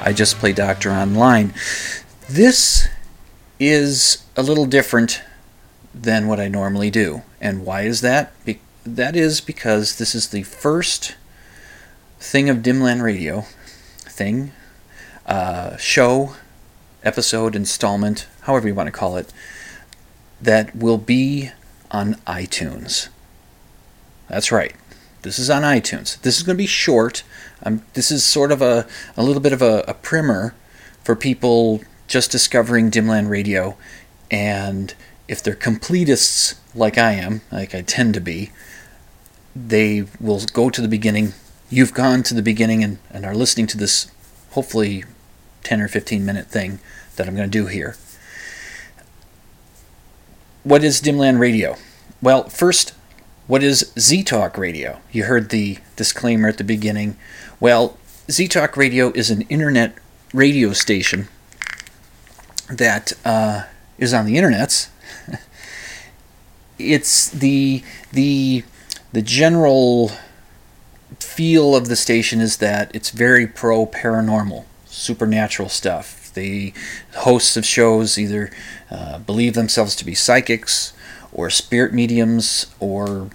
I just play doctor online. This is a little different than what I normally do. And why is that? Be- that is because this is the first thing of Dimland Radio thing, uh, show, episode, installment, however you want to call it that will be on iTunes. That's right. This is on iTunes. This is going to be short. Um, this is sort of a, a little bit of a, a primer for people just discovering Dimland Radio. And if they're completists like I am, like I tend to be, they will go to the beginning. You've gone to the beginning and, and are listening to this hopefully 10 or 15 minute thing that I'm going to do here what is Dimland Radio? Well, first, what is Z Talk Radio? You heard the disclaimer at the beginning. Well, Z Talk Radio is an internet radio station that uh, is on the internets. it's the the the general feel of the station is that it's very pro paranormal, supernatural stuff the hosts of shows either uh, believe themselves to be psychics or spirit mediums or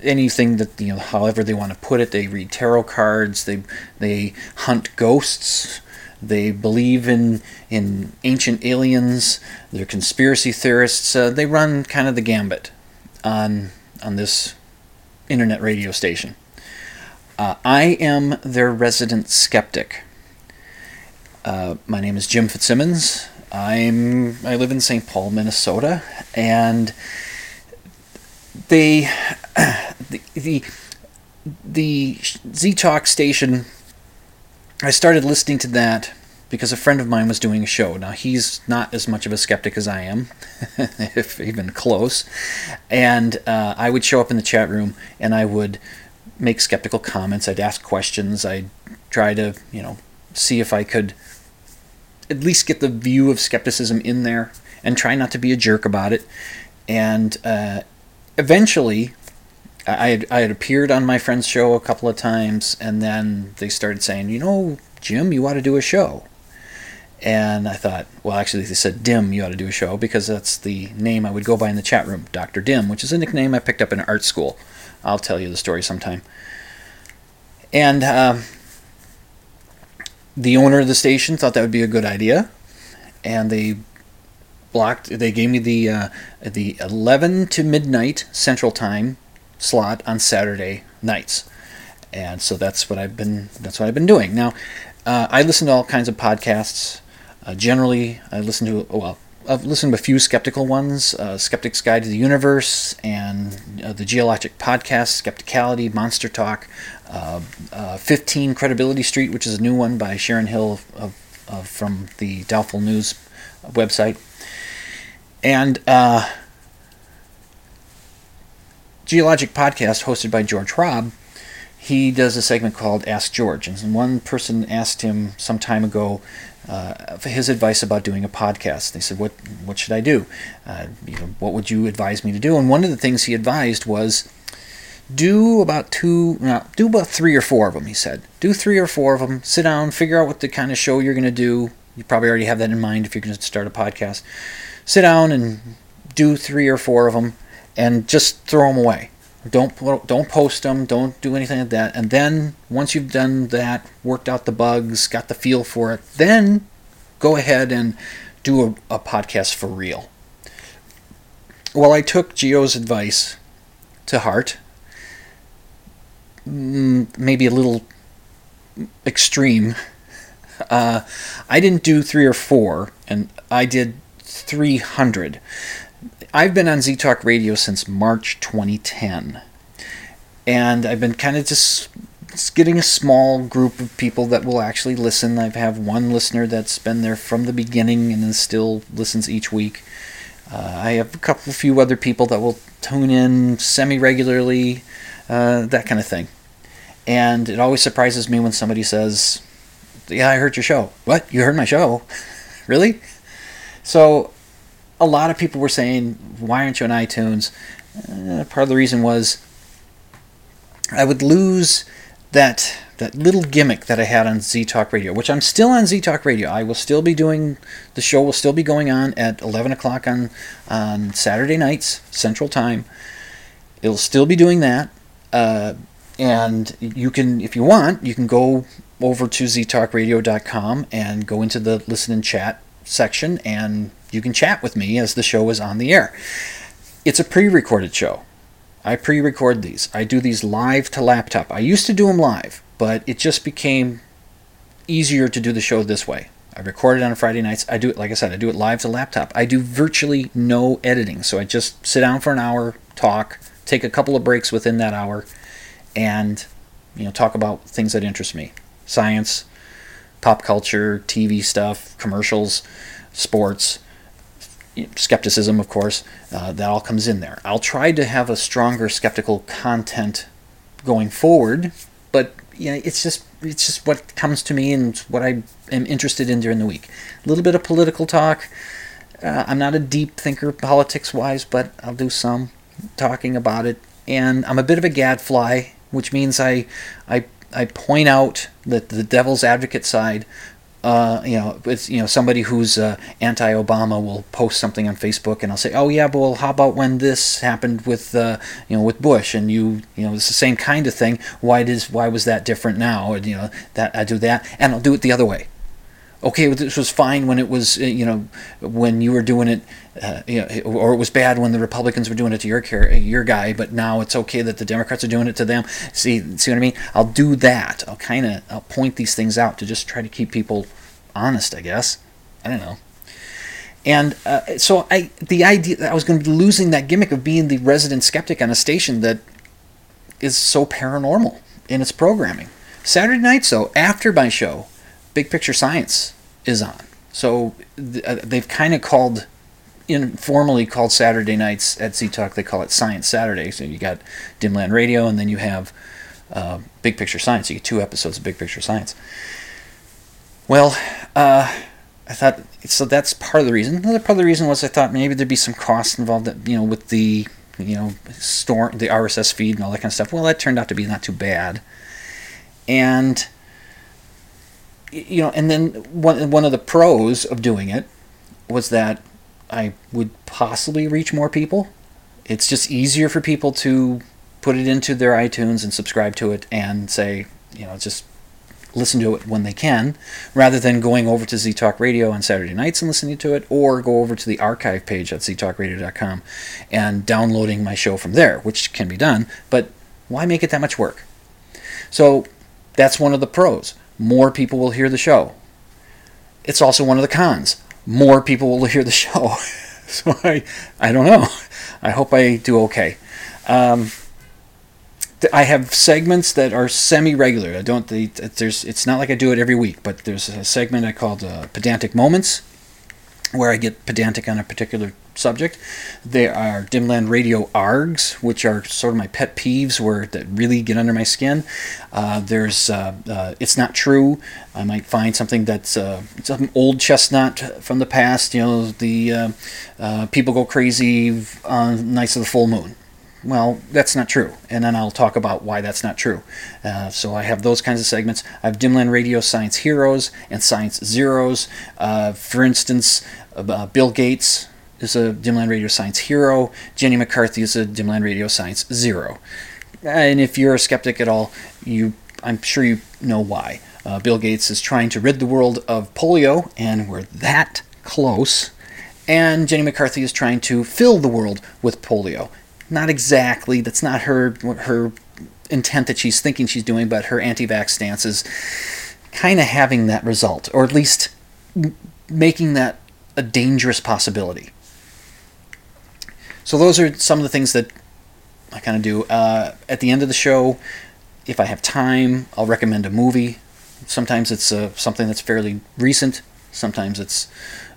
anything that you know however they want to put it they read tarot cards they they hunt ghosts they believe in in ancient aliens they're conspiracy theorists uh, they run kind of the gambit on on this internet radio station uh, i am their resident skeptic uh, my name is Jim Fitzsimmons. I'm I live in St. Paul, Minnesota, and they the the, the Z Talk station. I started listening to that because a friend of mine was doing a show. Now he's not as much of a skeptic as I am, if even close, and uh, I would show up in the chat room and I would make skeptical comments. I'd ask questions. I'd try to you know see if I could at least get the view of skepticism in there and try not to be a jerk about it. And uh, eventually, I had, I had appeared on my friend's show a couple of times, and then they started saying, you know, Jim, you ought to do a show. And I thought, well, actually, they said Dim, you ought to do a show because that's the name I would go by in the chat room, Dr. Dim, which is a nickname I picked up in art school. I'll tell you the story sometime. And uh, the owner of the station thought that would be a good idea, and they blocked. They gave me the uh, the 11 to midnight Central Time slot on Saturday nights, and so that's what I've been. That's what I've been doing. Now, uh, I listen to all kinds of podcasts. Uh, generally, I listen to well. I've listened to a few skeptical ones, uh, Skeptic's Guide to the Universe, and uh, the Geologic Podcast, Skepticality, Monster Talk, uh, uh, 15 Credibility Street, which is a new one by Sharon Hill of, of, from the Doubtful News website. And uh, Geologic Podcast, hosted by George Hrab, he does a segment called Ask George. And one person asked him some time ago uh, for his advice about doing a podcast. They said, "What what should I do? Uh, you know, what would you advise me to do?" And one of the things he advised was do about two, no, do about three or four of them, he said. Do three or four of them, sit down, figure out what the kind of show you're going to do. You probably already have that in mind if you're going to start a podcast. Sit down and do three or four of them and just throw them away. Don't don't post them. Don't do anything like that. And then once you've done that, worked out the bugs, got the feel for it, then go ahead and do a, a podcast for real. Well, I took Geo's advice to heart. Maybe a little extreme. Uh, I didn't do three or four, and I did 300. I've been on Z Talk Radio since March 2010, and I've been kind of just, getting a small group of people that will actually listen. I have one listener that's been there from the beginning and still listens each week. Uh, I have a couple, few other people that will tune in semi regularly, uh, that kind of thing. And it always surprises me when somebody says, Yeah, I heard your show. What? You heard my show? really? So a lot of people were saying, "Why aren't you on iTunes?" Uh, part of the reason was I would lose that that little gimmick that I had on Z Talk Radio, which I'm still on Z Talk Radio. I will still be doing the show. Will still be going on at 11 o'clock on on Saturday nights Central Time. It'll still be doing that, uh, and you can, if you want, you can go over to ztalkradio.com and go into the listen and chat section and you can chat with me as the show is on the air. It's a pre recorded show. I pre record these. I do these live to laptop. I used to do them live, but it just became easier to do the show this way. I record it on Friday nights. I do it, like I said, I do it live to laptop. I do virtually no editing. So I just sit down for an hour, talk, take a couple of breaks within that hour, and you know talk about things that interest me science pop culture tv stuff commercials sports skepticism, of course, uh, that all comes in there. I'll try to have a stronger skeptical content going forward, but know, it's just it's just what comes to me and what I am interested in during the week. A little bit of political talk. Uh, I'm not a deep thinker politics wise, but I'll do some talking about it. And I'm a bit of a gadfly, which means I I I point out that the devil's advocate side uh, you know, it's you know somebody who's uh, anti-Obama will post something on Facebook, and I'll say, "Oh yeah, but well, how about when this happened with uh, you know with Bush, and you you know it's the same kind of thing. Why does why was that different now? Or, you know that I do that, and I'll do it the other way. Okay, this was fine when it was uh, you know when you were doing it, uh, you know, or it was bad when the Republicans were doing it to your your guy, but now it's okay that the Democrats are doing it to them. See, see what I mean? I'll do that. I'll kind of I'll point these things out to just try to keep people honest, I guess. I don't know. And uh, so I, the idea that I was going to be losing that gimmick of being the resident skeptic on a station that is so paranormal in its programming. Saturday nights, though, after my show, Big Picture Science is on. So uh, they've kind of called, informally called Saturday nights at Z Talk, they call it Science Saturday. So you got Dimland Radio, and then you have uh, Big Picture Science. You get two episodes of Big Picture Science. Well, uh, I thought so. That's part of the reason. Another part of the reason was I thought maybe there'd be some cost involved, you know, with the you know store the RSS feed and all that kind of stuff. Well, that turned out to be not too bad, and you know, and then one one of the pros of doing it was that I would possibly reach more people. It's just easier for people to put it into their iTunes and subscribe to it and say, you know, just listen to it when they can, rather than going over to Z Talk Radio on Saturday nights and listening to it, or go over to the archive page at ztalkradio.com and downloading my show from there, which can be done, but why make it that much work? So that's one of the pros. More people will hear the show. It's also one of the cons. More people will hear the show. so I, I don't know. I hope I do okay. Um, I have segments that are semi-regular. I don't. there's. It's not like I do it every week, but there's a segment I called uh, pedantic moments, where I get pedantic on a particular subject. There are Dimland Radio args, which are sort of my pet peeves, where that really get under my skin. Uh, there's uh, uh, it's not true. I might find something that's uh, some old chestnut from the past. You know, the uh, uh, people go crazy on nights of the full moon well, that's not true. And then I'll talk about why that's not true. Uh, so I have those kinds of segments. I have Dimland Radio Science Heroes and Science Zeros. Uh, for instance, uh, Bill Gates is a Dimland Radio Science hero. Jenny McCarthy is a Dimland Radio Science zero. And if you're a skeptic at all, you I'm sure you know why. Uh, Bill Gates is trying to rid the world of polio, and we're that close. And Jenny McCarthy is trying to fill the world with polio. Not exactly. That's not her her intent that she's thinking she's doing, but her anti-vax stance is kind of having that result, or at least making that a dangerous possibility. So those are some of the things that I kind of do. Uh, at the end of the show, if I have time, I'll recommend a movie. Sometimes it's uh, something that's fairly recent. Sometimes it's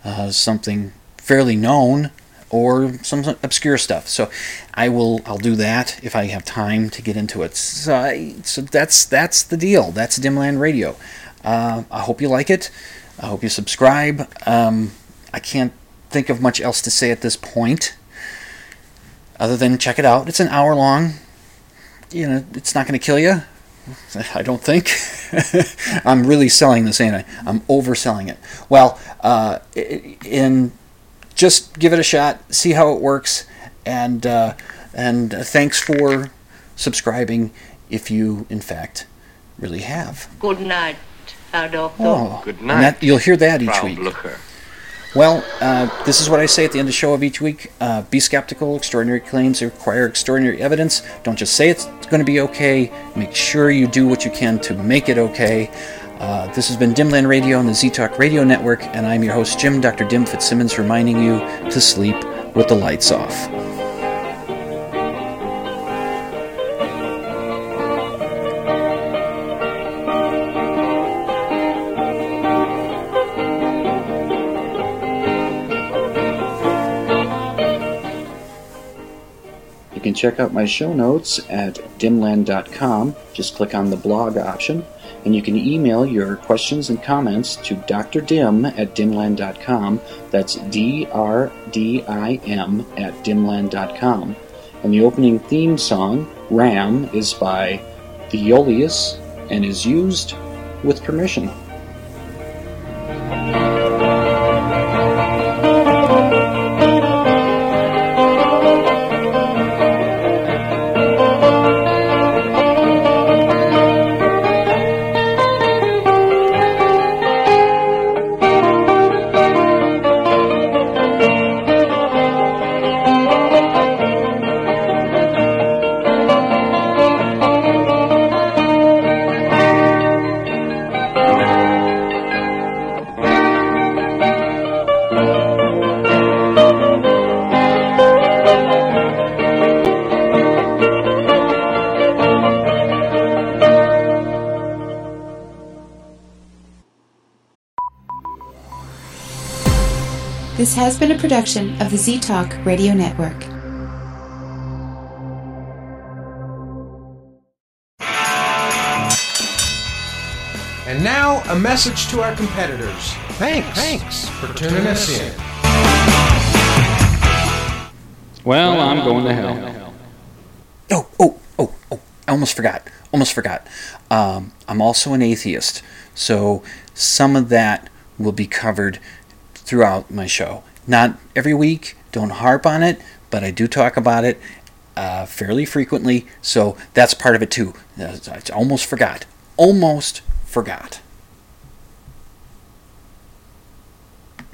uh, something fairly known or some obscure stuff. So I will I'll do that if I have time to get into it. So, I, so that's that's the deal. That's Dimland Radio. Uh, I hope you like it. I hope you subscribe. Um, I can't think of much else to say at this point, other than check it out. It's an hour long. You know, it's not going to kill you. I don't think. I'm really selling this, ain't I? I'm overselling it. Well, uh, in just give it a shot, see how it works, and uh, and uh, thanks for subscribing if you in fact really have. Good night, Herr Doctor. Oh, Good and night, that- you'll hear that each Frau week. Blücher. Well, uh, this is what I say at the end of the show of each week. Uh, be skeptical. Extraordinary claims require extraordinary evidence. Don't just say it's going to be okay. Make sure you do what you can to make it okay. Uh, this has been Dimland Radio on the Z Talk Radio Network, and I'm your host, Jim Dr. Dim Fitzsimmons, reminding you to sleep with the lights off. You can check out my show notes at dimland.com. Just click on the blog option, and you can email your questions and comments to drdim at dimland.com. That's D R D I M at dimland.com. And the opening theme song, Ram, is by The Iolius and is used with permission. This has been a production of the Z Talk Radio Network. And now, a message to our competitors. Thanks. Thanks for tuning us in. Well, I'm going to hell. Oh, oh, oh, oh, I almost forgot. Almost forgot. Um, I'm also an atheist, so some of that will be covered throughout my show. Not every week, don't harp on it, but I do talk about it uh, fairly frequently, so that's part of it too. I almost forgot. Almost forgot.